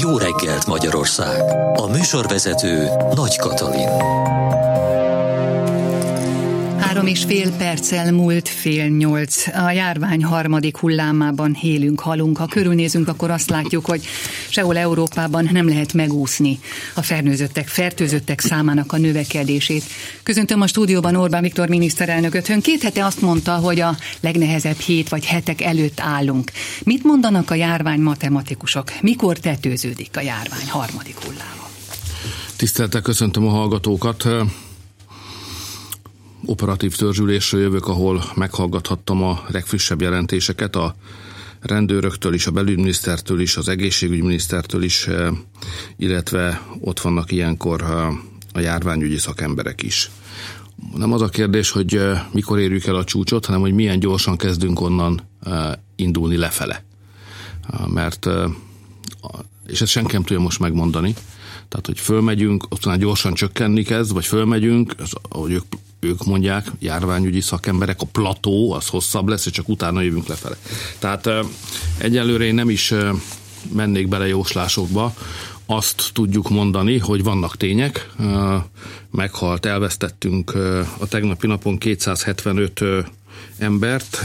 Jó reggelt Magyarország! A műsorvezető Nagy Katalin. Három és fél perccel múlt fél nyolc. A járvány harmadik hullámában élünk, halunk. Ha körülnézünk, akkor azt látjuk, hogy sehol Európában nem lehet megúszni a fertőzöttek, fertőzöttek számának a növekedését. Köszöntöm a stúdióban Orbán Viktor miniszterelnököt. Ön két hete azt mondta, hogy a legnehezebb hét vagy hetek előtt állunk. Mit mondanak a járvány matematikusok? Mikor tetőződik a járvány harmadik hulláma? Tiszteltel köszöntöm a hallgatókat operatív törzsülésről jövök, ahol meghallgathattam a legfrissebb jelentéseket a rendőröktől is, a belügyminisztertől is, az egészségügyminisztertől is, eh, illetve ott vannak ilyenkor eh, a járványügyi szakemberek is. Nem az a kérdés, hogy eh, mikor érjük el a csúcsot, hanem hogy milyen gyorsan kezdünk onnan indulni lefele. Mert, és ezt senki nem tudja most megmondani, tehát, hogy fölmegyünk, aztán gyorsan csökkenni kezd, vagy fölmegyünk, az, ahogy ők ők mondják, járványügyi szakemberek, a plató az hosszabb lesz, és csak utána jövünk lefele. Tehát egyelőre én nem is mennék bele jóslásokba, azt tudjuk mondani, hogy vannak tények, meghalt, elvesztettünk a tegnapi napon 275 embert,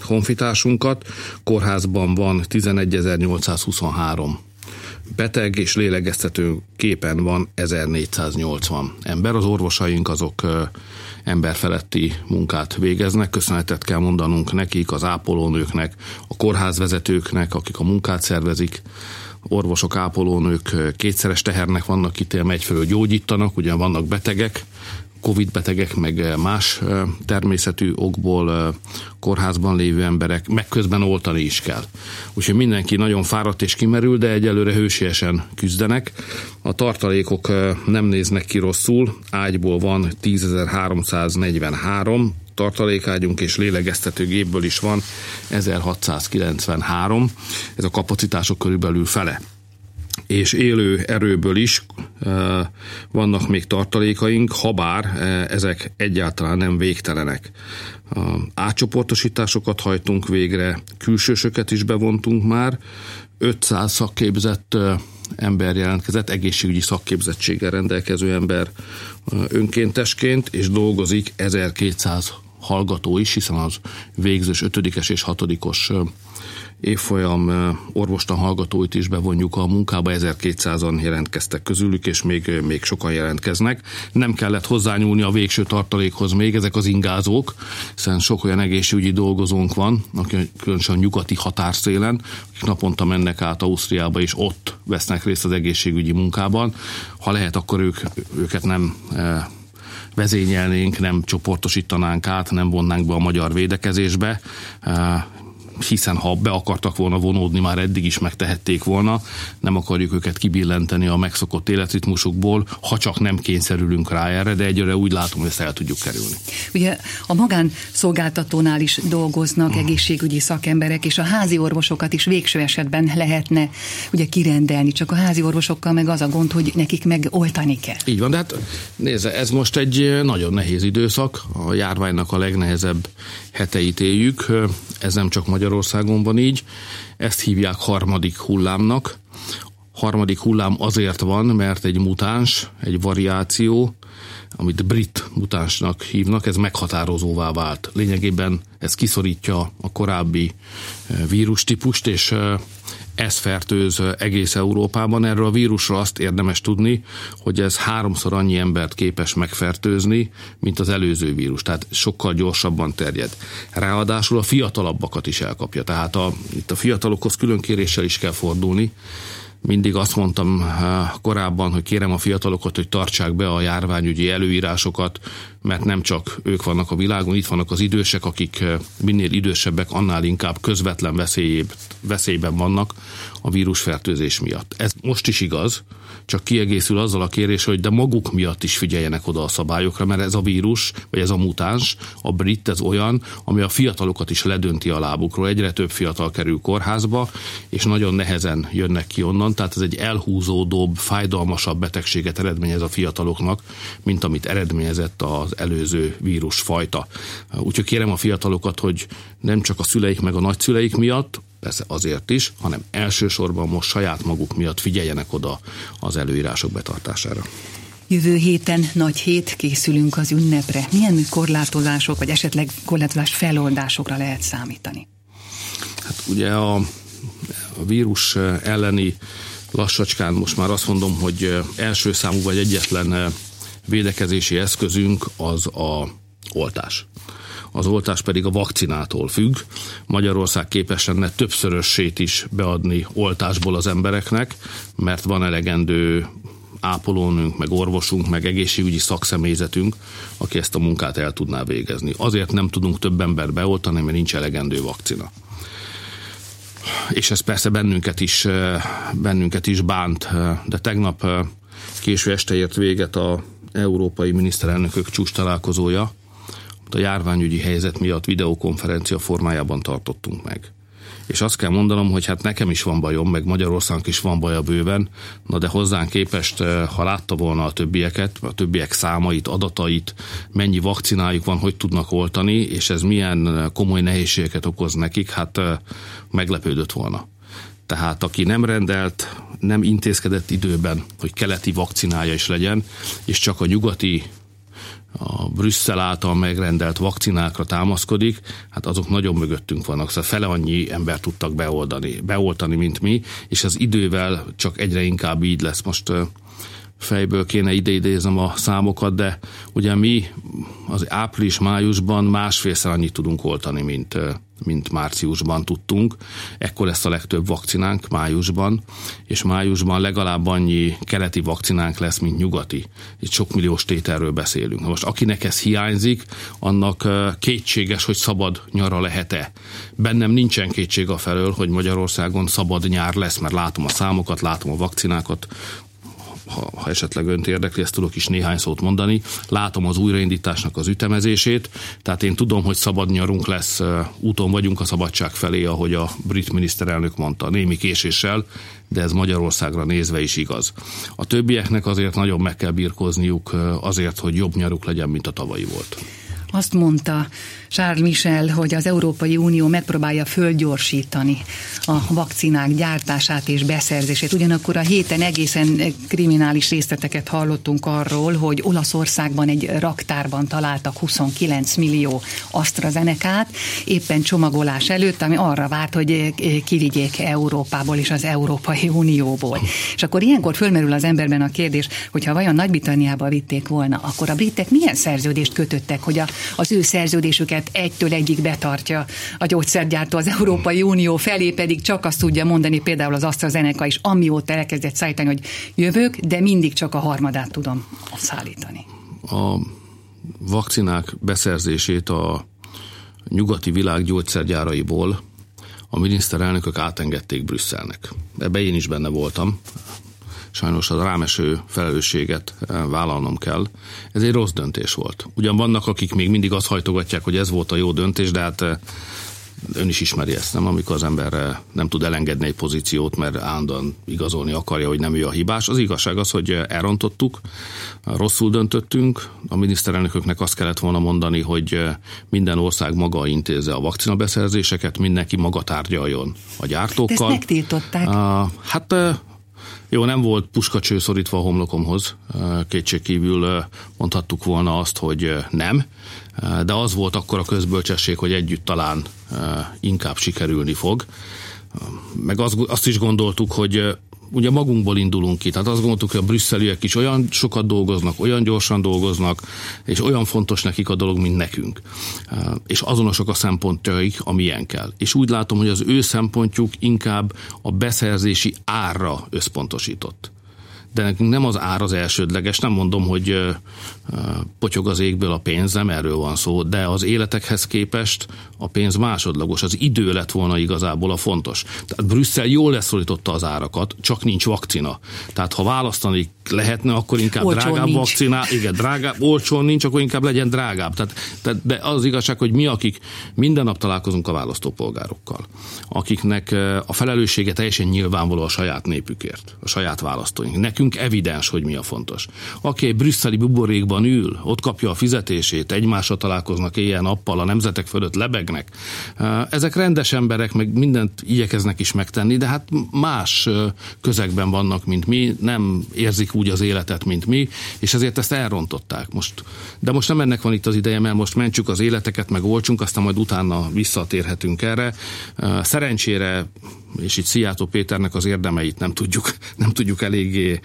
honfitársunkat, kórházban van 11.823 beteg és lélegeztető képen van 1480 ember. Az orvosaink azok emberfeletti munkát végeznek. Köszönetet kell mondanunk nekik, az ápolónőknek, a kórházvezetőknek, akik a munkát szervezik, orvosok, ápolónők kétszeres tehernek vannak kitélve, egyfelől gyógyítanak, ugyan vannak betegek, Covid betegek, meg más természetű okból kórházban lévő emberek, meg közben oltani is kell. Úgyhogy mindenki nagyon fáradt és kimerül, de egyelőre hősiesen küzdenek. A tartalékok nem néznek ki rosszul, ágyból van 10.343, tartalékágyunk és lélegeztetőgépből is van 1693, ez a kapacitások körülbelül fele és élő erőből is vannak még tartalékaink, habár ezek egyáltalán nem végtelenek. Átcsoportosításokat hajtunk végre, külsősöket is bevontunk már, 500 szakképzett ember jelentkezett, egészségügyi szakképzettséggel rendelkező ember önkéntesként, és dolgozik 1200 hallgató is, hiszen az végzős 5 és 6-os évfolyam orvostan hallgatóit is bevonjuk a munkába, 1200-an jelentkeztek közülük, és még, még sokan jelentkeznek. Nem kellett hozzányúlni a végső tartalékhoz még, ezek az ingázók, hiszen sok olyan egészségügyi dolgozónk van, akik különösen a nyugati határszélen, akik naponta mennek át Ausztriába, és ott vesznek részt az egészségügyi munkában. Ha lehet, akkor ők, őket nem vezényelnénk, nem csoportosítanánk át, nem vonnánk be a magyar védekezésbe, hiszen ha be akartak volna vonódni, már eddig is megtehették volna, nem akarjuk őket kibillenteni a megszokott életritmusukból, ha csak nem kényszerülünk rá erre, de egyre úgy látom, hogy ezt el tudjuk kerülni. Ugye a magánszolgáltatónál is dolgoznak egészségügyi szakemberek, és a házi orvosokat is végső esetben lehetne ugye kirendelni, csak a házi orvosokkal meg az a gond, hogy nekik meg oltani kell. Így van, de hát nézze, ez most egy nagyon nehéz időszak, a járványnak a legnehezebb heteit éljük, ez nem csak Magyarországon van így, ezt hívják harmadik hullámnak. Harmadik hullám azért van, mert egy mutáns, egy variáció, amit brit mutánsnak hívnak, ez meghatározóvá vált. Lényegében ez kiszorítja a korábbi vírustípust, és ez fertőz egész Európában. Erről a vírusról azt érdemes tudni, hogy ez háromszor annyi embert képes megfertőzni, mint az előző vírus, tehát sokkal gyorsabban terjed. Ráadásul a fiatalabbakat is elkapja, tehát a, itt a fiatalokhoz külön kéréssel is kell fordulni, mindig azt mondtam eh, korábban, hogy kérem a fiatalokat, hogy tartsák be a járványügyi előírásokat, mert nem csak ők vannak a világon, itt vannak az idősek, akik eh, minél idősebbek, annál inkább közvetlen veszélyben vannak a vírusfertőzés miatt. Ez most is igaz, csak kiegészül azzal a kérés, hogy de maguk miatt is figyeljenek oda a szabályokra, mert ez a vírus, vagy ez a mutáns, a brit, ez olyan, ami a fiatalokat is ledönti a lábukról. Egyre több fiatal kerül kórházba, és nagyon nehezen jönnek ki onnan, tehát ez egy elhúzódóbb, fájdalmasabb betegséget eredményez a fiataloknak, mint amit eredményezett az előző vírusfajta. Úgyhogy kérem a fiatalokat, hogy nem csak a szüleik meg a nagyszüleik miatt, persze azért is, hanem elsősorban most saját maguk miatt figyeljenek oda az előírások betartására. Jövő héten nagy hét készülünk az ünnepre. Milyen korlátozások, vagy esetleg korlátozás feloldásokra lehet számítani? Hát ugye a, a vírus elleni lassacskán most már azt mondom, hogy első számú vagy egyetlen védekezési eszközünk az a oltás. Az oltás pedig a vakcinától függ. Magyarország képes lenne többszörössét is beadni oltásból az embereknek, mert van elegendő ápolónünk, meg orvosunk, meg egészségügyi szakszemélyzetünk, aki ezt a munkát el tudná végezni. Azért nem tudunk több ember beoltani, mert nincs elegendő vakcina. És ez persze bennünket is, bennünket is bánt, de tegnap késő este ért véget a európai miniszterelnökök csúcs találkozója, a járványügyi helyzet miatt videokonferencia formájában tartottunk meg és azt kell mondanom, hogy hát nekem is van bajom, meg Magyarországnak is van baja bőven, na de hozzánk képest, eh, ha látta volna a többieket, a többiek számait, adatait, mennyi vakcinájuk van, hogy tudnak oltani, és ez milyen eh, komoly nehézségeket okoz nekik, hát eh, meglepődött volna. Tehát aki nem rendelt, nem intézkedett időben, hogy keleti vakcinája is legyen, és csak a nyugati a Brüsszel által megrendelt vakcinákra támaszkodik, hát azok nagyon mögöttünk vannak, szóval fele annyi ember tudtak beoldani, beoltani, mint mi, és az idővel csak egyre inkább így lesz. Most fejből kéne ideidézem a számokat, de ugye mi az április-májusban másfélszer annyit tudunk oltani, mint, mint márciusban tudtunk. Ekkor lesz a legtöbb vakcinánk májusban, és májusban legalább annyi keleti vakcinánk lesz, mint nyugati. Itt sok milliós tételről beszélünk. Na most akinek ez hiányzik, annak kétséges, hogy szabad nyara lehet-e. Bennem nincsen kétség a felől, hogy Magyarországon szabad nyár lesz, mert látom a számokat, látom a vakcinákat, ha, ha esetleg önt érdekli, ezt tudok is néhány szót mondani. Látom az újraindításnak az ütemezését, tehát én tudom, hogy szabad nyarunk lesz, úton vagyunk a szabadság felé, ahogy a brit miniszterelnök mondta, némi késéssel, de ez Magyarországra nézve is igaz. A többieknek azért nagyon meg kell birkózniuk azért, hogy jobb nyaruk legyen, mint a tavalyi volt. Azt mondta Charles Michel, hogy az Európai Unió megpróbálja földgyorsítani a vakcinák gyártását és beszerzését. Ugyanakkor a héten egészen kriminális részleteket hallottunk arról, hogy Olaszországban egy raktárban találtak 29 millió AstraZeneca-t, éppen csomagolás előtt, ami arra várt, hogy kivigyék Európából és az Európai Unióból. És akkor ilyenkor fölmerül az emberben a kérdés, hogyha vajon Nagy-Britanniába vitték volna, akkor a britek milyen szerződést kötöttek, hogy a, az ő szerződésüket egytől egyik betartja a gyógyszergyártó az Európai Unió felé, pedig csak azt tudja mondani például az AstraZeneca is, amióta elkezdett szállítani, hogy jövök, de mindig csak a harmadát tudom szállítani. A vakcinák beszerzését a nyugati világ gyógyszergyáraiból a miniszterelnökök átengedték Brüsszelnek. Ebbe én is benne voltam, sajnos az rámeső felelősséget eh, vállalnom kell. Ez egy rossz döntés volt. Ugyan vannak, akik még mindig azt hajtogatják, hogy ez volt a jó döntés, de hát eh, ön is ismeri ezt, nem? Amikor az ember eh, nem tud elengedni egy pozíciót, mert állandóan igazolni akarja, hogy nem ő a hibás. Az igazság az, hogy elrontottuk, rosszul döntöttünk. A miniszterelnököknek azt kellett volna mondani, hogy minden ország maga intézze a vakcinabeszerzéseket, mindenki maga tárgyaljon a gyártókkal. De ezt megtiltották. Hát jó, nem volt puskacső szorítva a homlokomhoz, kétségkívül mondhattuk volna azt, hogy nem, de az volt akkor a közbölcsesség, hogy együtt talán inkább sikerülni fog. Meg azt is gondoltuk, hogy ugye magunkból indulunk ki, tehát azt gondoltuk, hogy a brüsszeliek is olyan sokat dolgoznak, olyan gyorsan dolgoznak, és olyan fontos nekik a dolog, mint nekünk. És azonosok a szempontjaik, amilyen kell. És úgy látom, hogy az ő szempontjuk inkább a beszerzési árra összpontosított. De nekünk nem az ár az elsődleges, nem mondom, hogy potyog az égből a pénz, nem erről van szó, de az életekhez képest a pénz másodlagos, az idő lett volna igazából a fontos. Tehát Brüsszel jól leszólította az árakat, csak nincs vakcina. Tehát ha választani lehetne, akkor inkább olcsón drágább nincs. vakcina, igen, drágább, olcsón nincs, akkor inkább legyen drágább. Tehát, tehát, de az igazság, hogy mi, akik minden nap találkozunk a választópolgárokkal, akiknek a felelőssége teljesen nyilvánvaló a saját népükért, a saját választóink. Nekünk evidens, hogy mi a fontos. Aki egy brüsszeli buborékban ül, ott kapja a fizetését, egymásra találkoznak éjjel-nappal, a nemzetek fölött lebegnek. Ezek rendes emberek, meg mindent igyekeznek is megtenni, de hát más közegben vannak, mint mi, nem érzik úgy az életet, mint mi, és ezért ezt elrontották most. De most nem ennek van itt az ideje, mert most mentsük az életeket, meg olcsunk, aztán majd utána visszatérhetünk erre. Szerencsére és itt Szijjátó Péternek az érdemeit nem tudjuk, nem tudjuk eléggé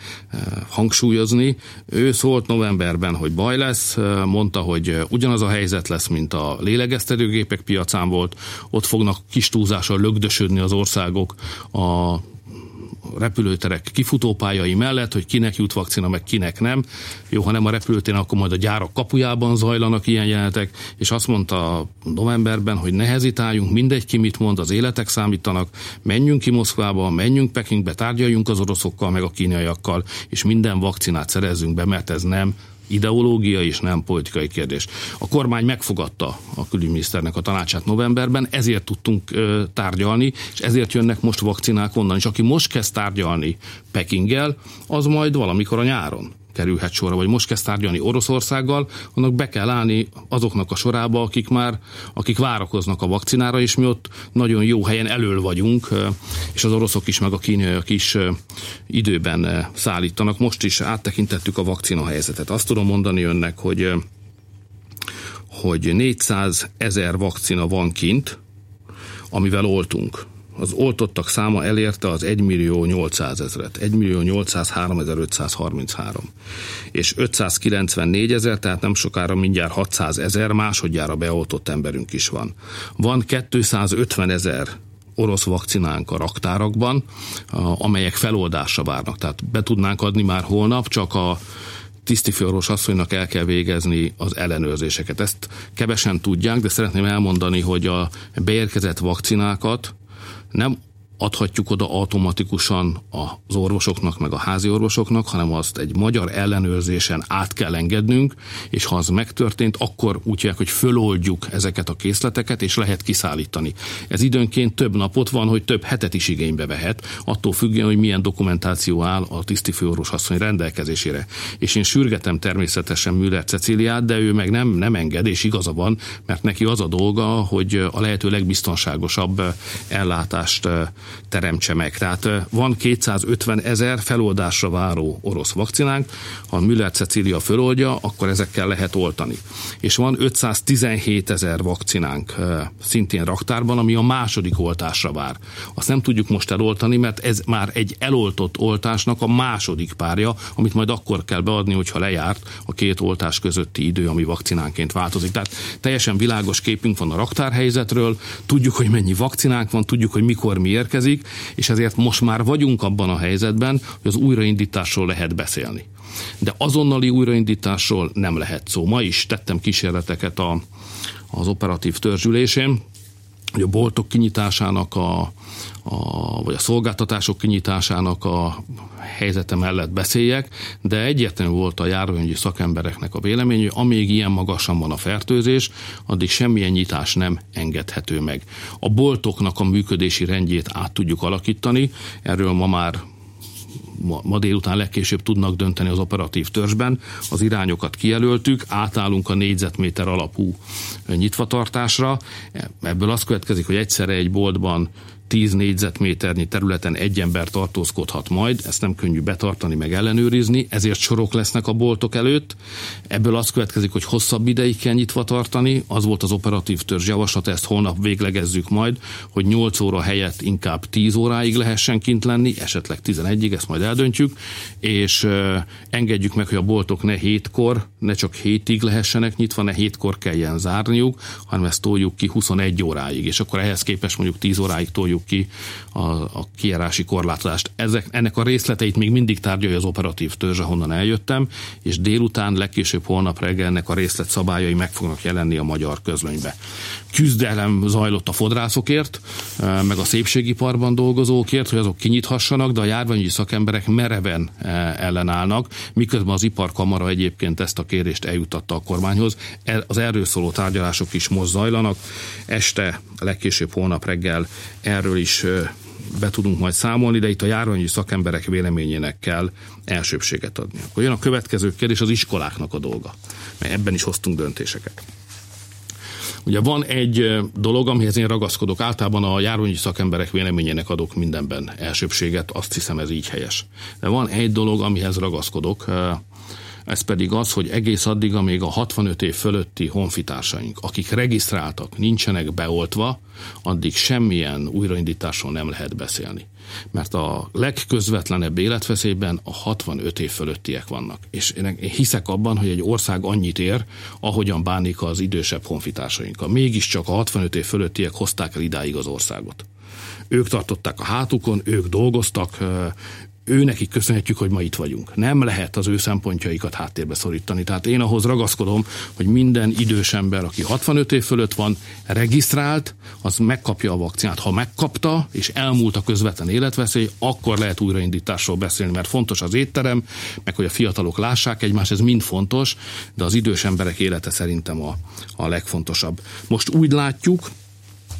hangsúlyozni. Ő szólt novemberben, hogy baj lesz, mondta, hogy ugyanaz a helyzet lesz, mint a lélegeztetőgépek piacán volt, ott fognak kis túlzással lögdösödni az országok a repülőterek kifutópályai mellett, hogy kinek jut vakcina, meg kinek nem. Jó, ha nem a repülőtéren, akkor majd a gyárak kapujában zajlanak ilyen jelenetek, és azt mondta novemberben, hogy ne hezitáljunk, mindegy ki mit mond, az életek számítanak, menjünk ki Moszkvába, menjünk Pekingbe, tárgyaljunk az oroszokkal, meg a kínaiakkal, és minden vakcinát szerezzünk be, mert ez nem ideológia és nem politikai kérdés. A kormány megfogadta a külügyminiszternek a tanácsát novemberben, ezért tudtunk tárgyalni, és ezért jönnek most vakcinák onnan, és aki most kezd tárgyalni Pekinggel, az majd valamikor a nyáron kerülhet sorra, vagy most kezd tárgyalni Oroszországgal, annak be kell állni azoknak a sorába, akik már, akik várakoznak a vakcinára, és mi ott nagyon jó helyen elől vagyunk, és az oroszok is, meg a kínaiak is időben szállítanak. Most is áttekintettük a vakcina helyzetet. Azt tudom mondani önnek, hogy hogy 400 ezer vakcina van kint, amivel oltunk az oltottak száma elérte az 1 millió 800 ezeret, 1 millió 803 533, és 594 ezer, tehát nem sokára mindjárt 600 ezer másodjára beoltott emberünk is van. Van 250 ezer orosz vakcinánk a raktárakban, amelyek feloldásra várnak. Tehát be tudnánk adni már holnap, csak a tisztifőorvos asszonynak el kell végezni az ellenőrzéseket. Ezt kevesen tudják, de szeretném elmondani, hogy a beérkezett vakcinákat nem adhatjuk oda automatikusan az orvosoknak, meg a házi orvosoknak, hanem azt egy magyar ellenőrzésen át kell engednünk, és ha az megtörtént, akkor úgy hívják, hogy föloldjuk ezeket a készleteket, és lehet kiszállítani. Ez időnként több napot van, hogy több hetet is igénybe vehet, attól függően, hogy milyen dokumentáció áll a tisztifőorvos asszony rendelkezésére. És én sürgetem természetesen Müller Ceciliát, de ő meg nem, nem enged, és igaza van, mert neki az a dolga, hogy a lehető legbiztonságosabb ellátást teremtse meg. Tehát van 250 ezer feloldásra váró orosz vakcinánk, ha Müller Cecília föloldja, akkor ezekkel lehet oltani. És van 517 ezer vakcinánk szintén raktárban, ami a második oltásra vár. Azt nem tudjuk most eloltani, mert ez már egy eloltott oltásnak a második párja, amit majd akkor kell beadni, hogyha lejárt a két oltás közötti idő, ami vakcinánként változik. Tehát teljesen világos képünk van a raktárhelyzetről, tudjuk, hogy mennyi vakcinánk van, tudjuk, hogy mikor mi érkezik, érkezik, és ezért most már vagyunk abban a helyzetben, hogy az újraindításról lehet beszélni. De azonnali újraindításról nem lehet szó. Ma is tettem kísérleteket a, az operatív törzsülésén, hogy a boltok kinyitásának, a, a, vagy a szolgáltatások kinyitásának a helyzete mellett beszéljek, de egyértelmű volt a járványügyi szakembereknek a vélemény, hogy amíg ilyen magasan van a fertőzés, addig semmilyen nyitás nem engedhető meg. A boltoknak a működési rendjét át tudjuk alakítani, erről ma már ma, ma délután legkésőbb tudnak dönteni az operatív törzsben. Az irányokat kijelöltük, átállunk a négyzetméter alapú nyitvatartásra. Ebből az következik, hogy egyszerre egy boltban 10 négyzetméternyi területen egy ember tartózkodhat majd, ezt nem könnyű betartani, meg ellenőrizni, ezért sorok lesznek a boltok előtt. Ebből az következik, hogy hosszabb ideig kell nyitva tartani, az volt az operatív törzs javaslat, ezt holnap véglegezzük majd, hogy 8 óra helyett inkább 10 óráig lehessen kint lenni, esetleg 11-ig, ezt majd eldöntjük, és engedjük meg, hogy a boltok ne hétkor, ne csak hétig lehessenek nyitva, ne hétkor kelljen zárniuk, hanem ezt toljuk ki 21 óráig, és akkor ehhez képest mondjuk 10 óráig toljuk zárjuk ki a, a kijárási korlátozást. Ezek, ennek a részleteit még mindig tárgyalja az operatív törzs, ahonnan eljöttem, és délután, legkésőbb holnap reggel ennek a részlet szabályai meg fognak jelenni a magyar közlönybe. Küzdelem zajlott a fodrászokért, meg a szépségiparban dolgozókért, hogy azok kinyithassanak, de a járványi szakemberek mereven ellenállnak, miközben az iparkamara egyébként ezt a kérést eljutatta a kormányhoz. Az erről szóló tárgyalások is most zajlanak. Este, legkésőbb holnap reggel erről is be tudunk majd számolni, de itt a járványi szakemberek véleményének kell elsőbséget adni. Akkor jön a következő kérdés, az iskoláknak a dolga, mert ebben is hoztunk döntéseket. Ugye van egy dolog, amihez én ragaszkodok, általában a járványi szakemberek véleményének adok mindenben elsőbséget, azt hiszem ez így helyes. De van egy dolog, amihez ragaszkodok, ez pedig az, hogy egész addig, amíg a 65 év fölötti honfitársaink, akik regisztráltak, nincsenek beoltva, addig semmilyen újraindításról nem lehet beszélni. Mert a legközvetlenebb életveszélyben a 65 év fölöttiek vannak. És én hiszek abban, hogy egy ország annyit ér, ahogyan bánik az idősebb honfitársainkkal. Mégiscsak a 65 év fölöttiek hozták el idáig az országot ők tartották a hátukon, ők dolgoztak, ő nekik köszönhetjük, hogy ma itt vagyunk. Nem lehet az ő szempontjaikat háttérbe szorítani. Tehát én ahhoz ragaszkodom, hogy minden idős ember, aki 65 év fölött van, regisztrált, az megkapja a vakcinát. Ha megkapta, és elmúlt a közvetlen életveszély, akkor lehet újraindításról beszélni, mert fontos az étterem, meg hogy a fiatalok lássák egymást, ez mind fontos, de az idős emberek élete szerintem a, a legfontosabb. Most úgy látjuk,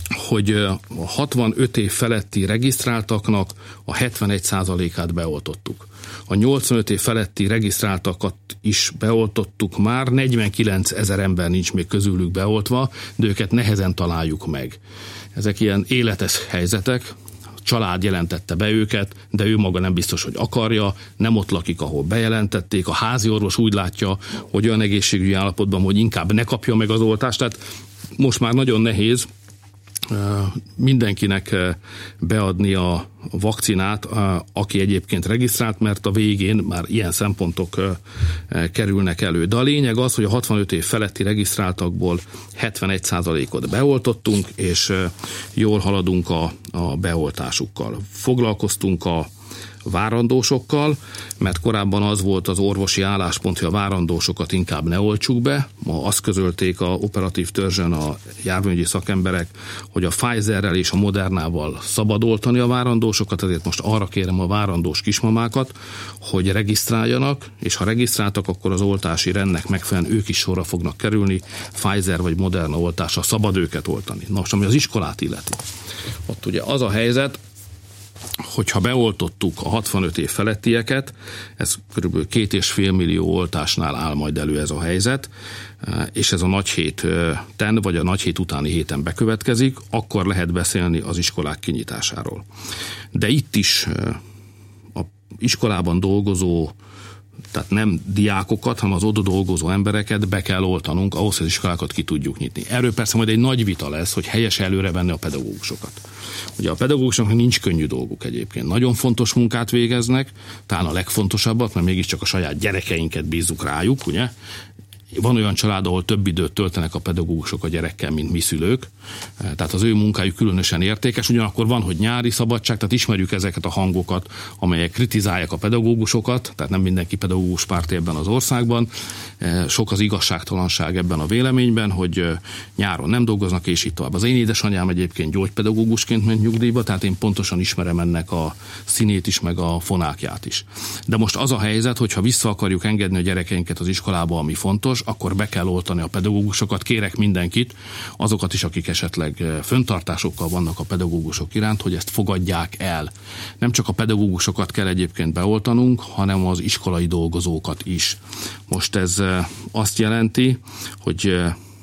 hogy a 65 év feletti regisztráltaknak a 71%-át beoltottuk. A 85 év feletti regisztráltakat is beoltottuk már, 49 ezer ember nincs még közülük beoltva, de őket nehezen találjuk meg. Ezek ilyen életes helyzetek, család jelentette be őket, de ő maga nem biztos, hogy akarja, nem ott lakik, ahol bejelentették, a házi orvos úgy látja, hogy olyan egészségügyi állapotban, hogy inkább ne kapja meg az oltást, tehát most már nagyon nehéz mindenkinek beadni a vakcinát, aki egyébként regisztrált, mert a végén már ilyen szempontok kerülnek elő. De a lényeg az, hogy a 65 év feletti regisztráltakból 71%-ot beoltottunk, és jól haladunk a, a beoltásukkal. Foglalkoztunk a várandósokkal, mert korábban az volt az orvosi álláspont, hogy a várandósokat inkább ne oltsuk be. Ma azt közölték a operatív törzsön a járványügyi szakemberek, hogy a Pfizerrel és a Modernával szabad oltani a várandósokat, ezért most arra kérem a várandós kismamákat, hogy regisztráljanak, és ha regisztráltak, akkor az oltási rendnek megfelelően ők is sorra fognak kerülni, Pfizer vagy Moderna oltása szabad őket oltani. Nos, ami az iskolát illeti. Ott ugye az a helyzet, hogyha beoltottuk a 65 év felettieket, ez kb. két és fél millió oltásnál áll majd elő ez a helyzet, és ez a nagy héten, vagy a nagy hét utáni héten bekövetkezik, akkor lehet beszélni az iskolák kinyitásáról. De itt is a iskolában dolgozó tehát nem diákokat, hanem az oda dolgozó embereket be kell oltanunk, ahhoz, hogy az iskolákat ki tudjuk nyitni. Erről persze majd egy nagy vita lesz, hogy helyes előre venni a pedagógusokat. Ugye a pedagógusoknak nincs könnyű dolguk egyébként. Nagyon fontos munkát végeznek, talán a legfontosabbat, mert mégiscsak a saját gyerekeinket bízzuk rájuk, ugye? Van olyan család, ahol több időt töltenek a pedagógusok a gyerekkel, mint mi szülők, tehát az ő munkájuk különösen értékes, ugyanakkor van, hogy nyári szabadság, tehát ismerjük ezeket a hangokat, amelyek kritizálják a pedagógusokat, tehát nem mindenki pedagógus párt ebben az országban. Sok az igazságtalanság ebben a véleményben, hogy nyáron nem dolgoznak, és itt tovább. Az én édesanyám egyébként gyógypedagógusként ment nyugdíjba, tehát én pontosan ismerem ennek a színét is, meg a fonákját is. De most az a helyzet, hogy ha vissza akarjuk engedni a gyerekeinket az iskolába, ami fontos, akkor be kell oltani a pedagógusokat. Kérek mindenkit, azokat is, akik esetleg eh, föntartásokkal vannak a pedagógusok iránt, hogy ezt fogadják el. Nem csak a pedagógusokat kell egyébként beoltanunk, hanem az iskolai dolgozókat is. Most ez eh, azt jelenti, hogy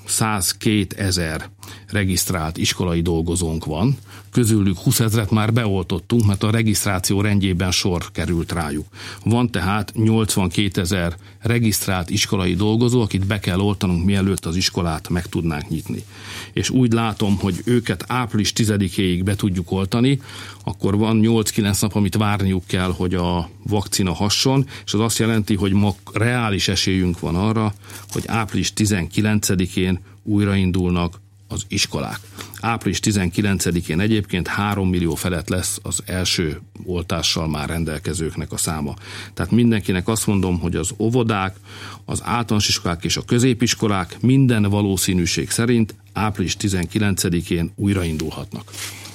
102 eh, ezer regisztrált iskolai dolgozónk van, közülük 20 ezeret már beoltottunk, mert a regisztráció rendjében sor került rájuk. Van tehát 82 ezer regisztrált iskolai dolgozó, akit be kell oltanunk, mielőtt az iskolát meg tudnánk nyitni. És úgy látom, hogy őket április 10-éig be tudjuk oltani, akkor van 8-9 nap, amit várniuk kell, hogy a vakcina hasson, és az azt jelenti, hogy ma reális esélyünk van arra, hogy április 19-én újraindulnak az iskolák. Április 19-én egyébként 3 millió felett lesz az első oltással már rendelkezőknek a száma. Tehát mindenkinek azt mondom, hogy az óvodák, az általános iskolák és a középiskolák minden valószínűség szerint április 19-én újraindulhatnak.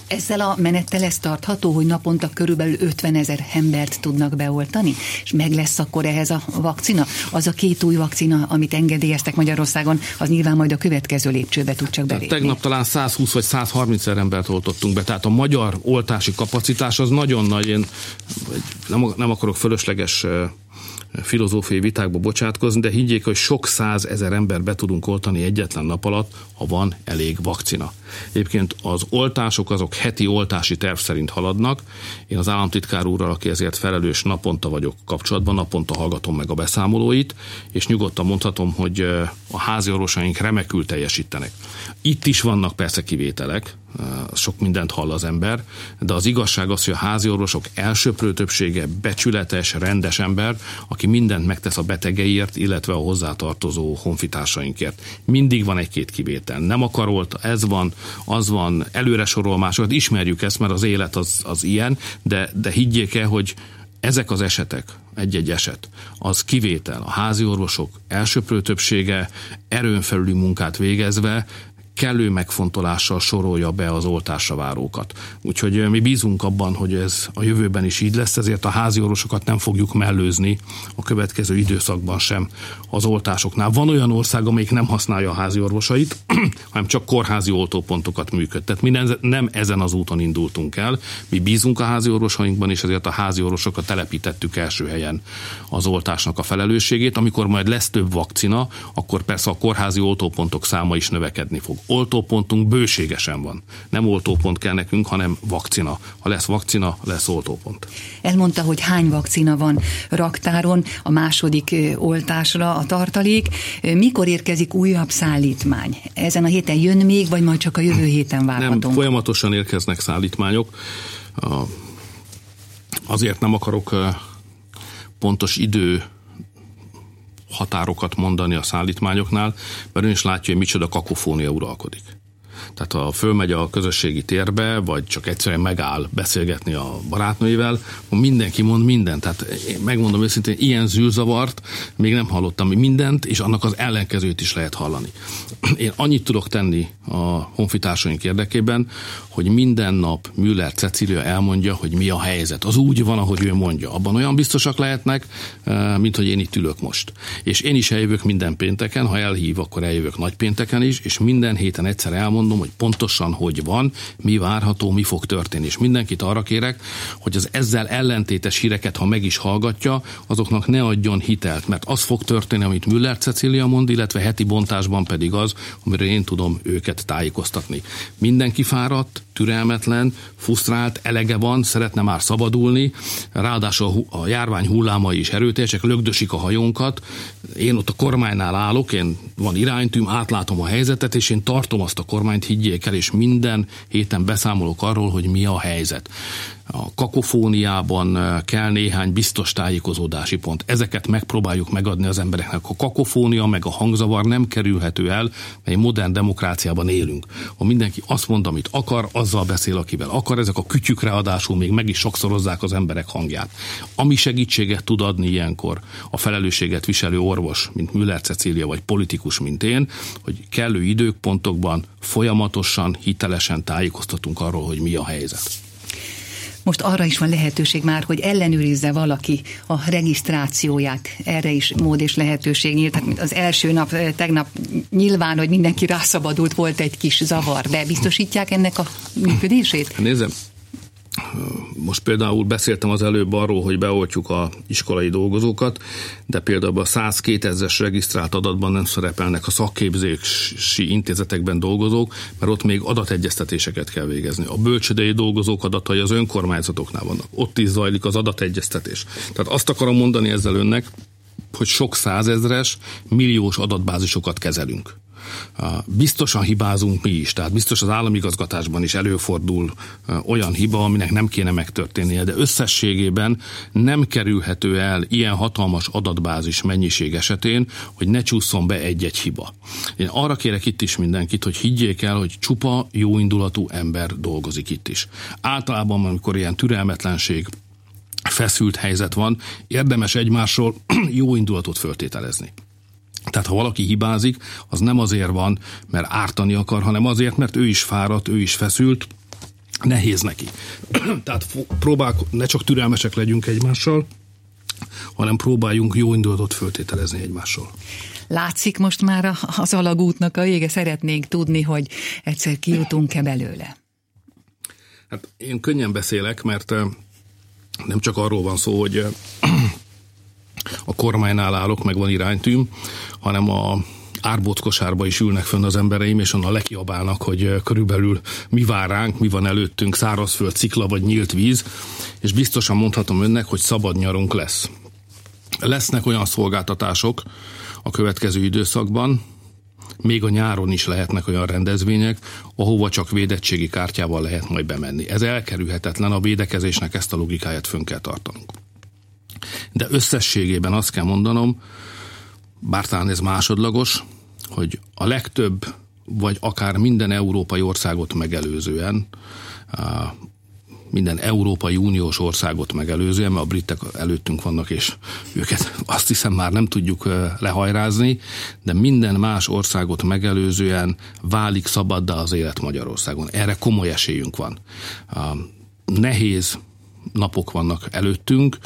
Ezzel a menettel ez tartható, hogy naponta körülbelül 50 ezer embert tudnak beoltani, és meg lesz akkor ehhez a vakcina? Az a két új vakcina, amit engedélyeztek Magyarországon, az nyilván majd a következő lépcsőbe tud csak belépni. Tegnap talán 120 vagy 130 ezer embert oltottunk be, tehát a magyar oltási kapacitás az nagyon nagy, én nem, nem akarok fölösleges filozófiai vitákba bocsátkozni, de higgyék, hogy sok százezer ember be tudunk oltani egyetlen nap alatt, ha van elég vakcina. Egyébként az oltások azok heti oltási terv szerint haladnak. Én az államtitkár úrral, aki ezért felelős, naponta vagyok kapcsolatban, naponta hallgatom meg a beszámolóit, és nyugodtan mondhatom, hogy a házi orvosaink remekül teljesítenek. Itt is vannak persze kivételek, sok mindent hall az ember, de az igazság az, hogy a házi orvosok elsőprő többsége becsületes, rendes ember, aki mindent megtesz a betegeiért, illetve a hozzátartozó honfitársainkért. Mindig van egy-két kivétel. Nem akarolt, ez van, az van, előre sorol másokat, ismerjük ezt, mert az élet az, az ilyen, de, de higgyék el, hogy ezek az esetek, egy-egy eset, az kivétel. A házi orvosok elsőprő többsége erőn felüli munkát végezve kellő megfontolással sorolja be az oltásra várókat. Úgyhogy mi bízunk abban, hogy ez a jövőben is így lesz, ezért a házi orvosokat nem fogjuk mellőzni a következő időszakban sem az oltásoknál. Van olyan ország, amelyik nem használja a házi orvosait, hanem csak kórházi oltópontokat működtet. Mi nem ezen az úton indultunk el. Mi bízunk a házi orvosainkban, és ezért a házi orvosokat telepítettük első helyen az oltásnak a felelősségét. Amikor majd lesz több vakcina, akkor persze a kórházi oltópontok száma is növekedni fog oltópontunk bőségesen van. Nem oltópont kell nekünk, hanem vakcina. Ha lesz vakcina, lesz oltópont. Elmondta, hogy hány vakcina van raktáron a második oltásra a tartalék. Mikor érkezik újabb szállítmány? Ezen a héten jön még, vagy majd csak a jövő héten várhatunk? Nem, folyamatosan érkeznek szállítmányok. Azért nem akarok pontos idő határokat mondani a szállítmányoknál, mert ön is látja, hogy micsoda kakofónia uralkodik. Tehát ha fölmegy a közösségi térbe, vagy csak egyszerűen megáll beszélgetni a barátnőivel, mindenki mond mindent. Tehát én megmondom őszintén, ilyen zűrzavart még nem hallottam mindent, és annak az ellenkezőt is lehet hallani. Én annyit tudok tenni a honfitársaink érdekében, hogy minden nap Müller Cecília elmondja, hogy mi a helyzet. Az úgy van, ahogy ő mondja. Abban olyan biztosak lehetnek, eh, mint hogy én itt ülök most. És én is eljövök minden pénteken, ha elhív, akkor eljövök nagy pénteken is, és minden héten egyszer elmondom, hogy pontosan hogy van, mi várható, mi fog történni. És mindenkit arra kérek, hogy az ezzel ellentétes híreket, ha meg is hallgatja, azoknak ne adjon hitelt, mert az fog történni, amit Müller Cecília mond, illetve heti bontásban pedig az, amiről én tudom őket tájékoztatni. Mindenki fáradt, türelmetlen, frusztrált, elege van, szeretne már szabadulni, ráadásul a járvány hullámai is erőteljesek, lögdösik a hajónkat. Én ott a kormánynál állok, én van iránytűm, átlátom a helyzetet, és én tartom azt a kormányt, higgyék el, és minden héten beszámolok arról, hogy mi a helyzet a kakofóniában kell néhány biztos tájékozódási pont. Ezeket megpróbáljuk megadni az embereknek. A kakofónia meg a hangzavar nem kerülhető el, egy modern demokráciában élünk. Ha mindenki azt mond, amit akar, azzal beszél, akivel akar, ezek a kütyük ráadásul még meg is sokszorozzák az emberek hangját. Ami segítséget tud adni ilyenkor a felelősséget viselő orvos, mint Müller Cecília, vagy politikus, mint én, hogy kellő időpontokban folyamatosan, hitelesen tájékoztatunk arról, hogy mi a helyzet. Most arra is van lehetőség már, hogy ellenőrizze valaki a regisztrációját. Erre is mód és lehetőség nyílt. Tehát az első nap, tegnap nyilván, hogy mindenki rászabadult, volt egy kis zavar, de biztosítják ennek a működését? Nézem, most például beszéltem az előbb arról, hogy beoltjuk a iskolai dolgozókat, de például a 102 ezres regisztrált adatban nem szerepelnek a szakképzési intézetekben dolgozók, mert ott még adategyeztetéseket kell végezni. A bölcsödei dolgozók adatai az önkormányzatoknál vannak. Ott is zajlik az adategyeztetés. Tehát azt akarom mondani ezzel önnek, hogy sok százezres, milliós adatbázisokat kezelünk Biztosan hibázunk mi is, tehát biztos az államigazgatásban is előfordul olyan hiba, aminek nem kéne megtörténnie, de összességében nem kerülhető el ilyen hatalmas adatbázis mennyiség esetén, hogy ne csúszson be egy-egy hiba. Én arra kérek itt is mindenkit, hogy higgyék el, hogy csupa jóindulatú ember dolgozik itt is. Általában, amikor ilyen türelmetlenség, feszült helyzet van, érdemes egymásról jó indulatot föltételezni. Tehát ha valaki hibázik, az nem azért van, mert ártani akar, hanem azért, mert ő is fáradt, ő is feszült, nehéz neki. Tehát próbál, ne csak türelmesek legyünk egymással, hanem próbáljunk jó indulatot föltételezni egymással. Látszik most már az alagútnak a vége, szeretnénk tudni, hogy egyszer kijutunk-e belőle. Hát én könnyen beszélek, mert nem csak arról van szó, hogy a kormánynál állok, meg van iránytűm, hanem a árbóckosárba is ülnek fönn az embereim, és onnan lekiabálnak, hogy körülbelül mi vár ránk, mi van előttünk, szárazföld, cikla vagy nyílt víz, és biztosan mondhatom önnek, hogy szabad nyarunk lesz. Lesznek olyan szolgáltatások a következő időszakban, még a nyáron is lehetnek olyan rendezvények, ahova csak védettségi kártyával lehet majd bemenni. Ez elkerülhetetlen, a védekezésnek ezt a logikáját fönn kell tartanunk. De összességében azt kell mondanom, bár talán ez másodlagos, hogy a legtöbb, vagy akár minden európai országot megelőzően minden Európai Uniós országot megelőzően, mert a britek előttünk vannak, és őket azt hiszem már nem tudjuk lehajrázni, de minden más országot megelőzően válik szabaddá az élet Magyarországon. Erre komoly esélyünk van. Nehéz napok vannak előttünk,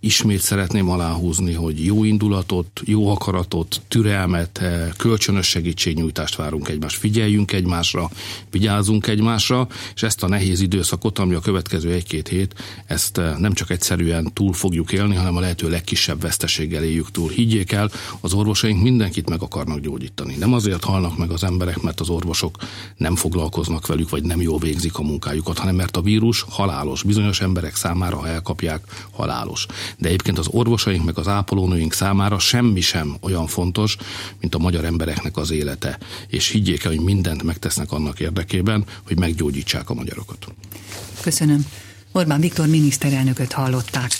ismét szeretném aláhúzni, hogy jó indulatot, jó akaratot, türelmet, eh, kölcsönös segítségnyújtást várunk egymást. Figyeljünk egymásra, vigyázzunk egymásra, és ezt a nehéz időszakot, ami a következő egy-két hét, ezt eh, nem csak egyszerűen túl fogjuk élni, hanem a lehető legkisebb veszteséggel éljük túl. Higgyék el, az orvosaink mindenkit meg akarnak gyógyítani. Nem azért halnak meg az emberek, mert az orvosok nem foglalkoznak velük, vagy nem jól végzik a munkájukat, hanem mert a vírus halálos. Bizonyos emberek számára, ha elkapják, halálos de egyébként az orvosaink meg az ápolónőink számára semmi sem olyan fontos, mint a magyar embereknek az élete. És higgyék el, hogy mindent megtesznek annak érdekében, hogy meggyógyítsák a magyarokat. Köszönöm. Orbán Viktor miniszterelnököt hallották.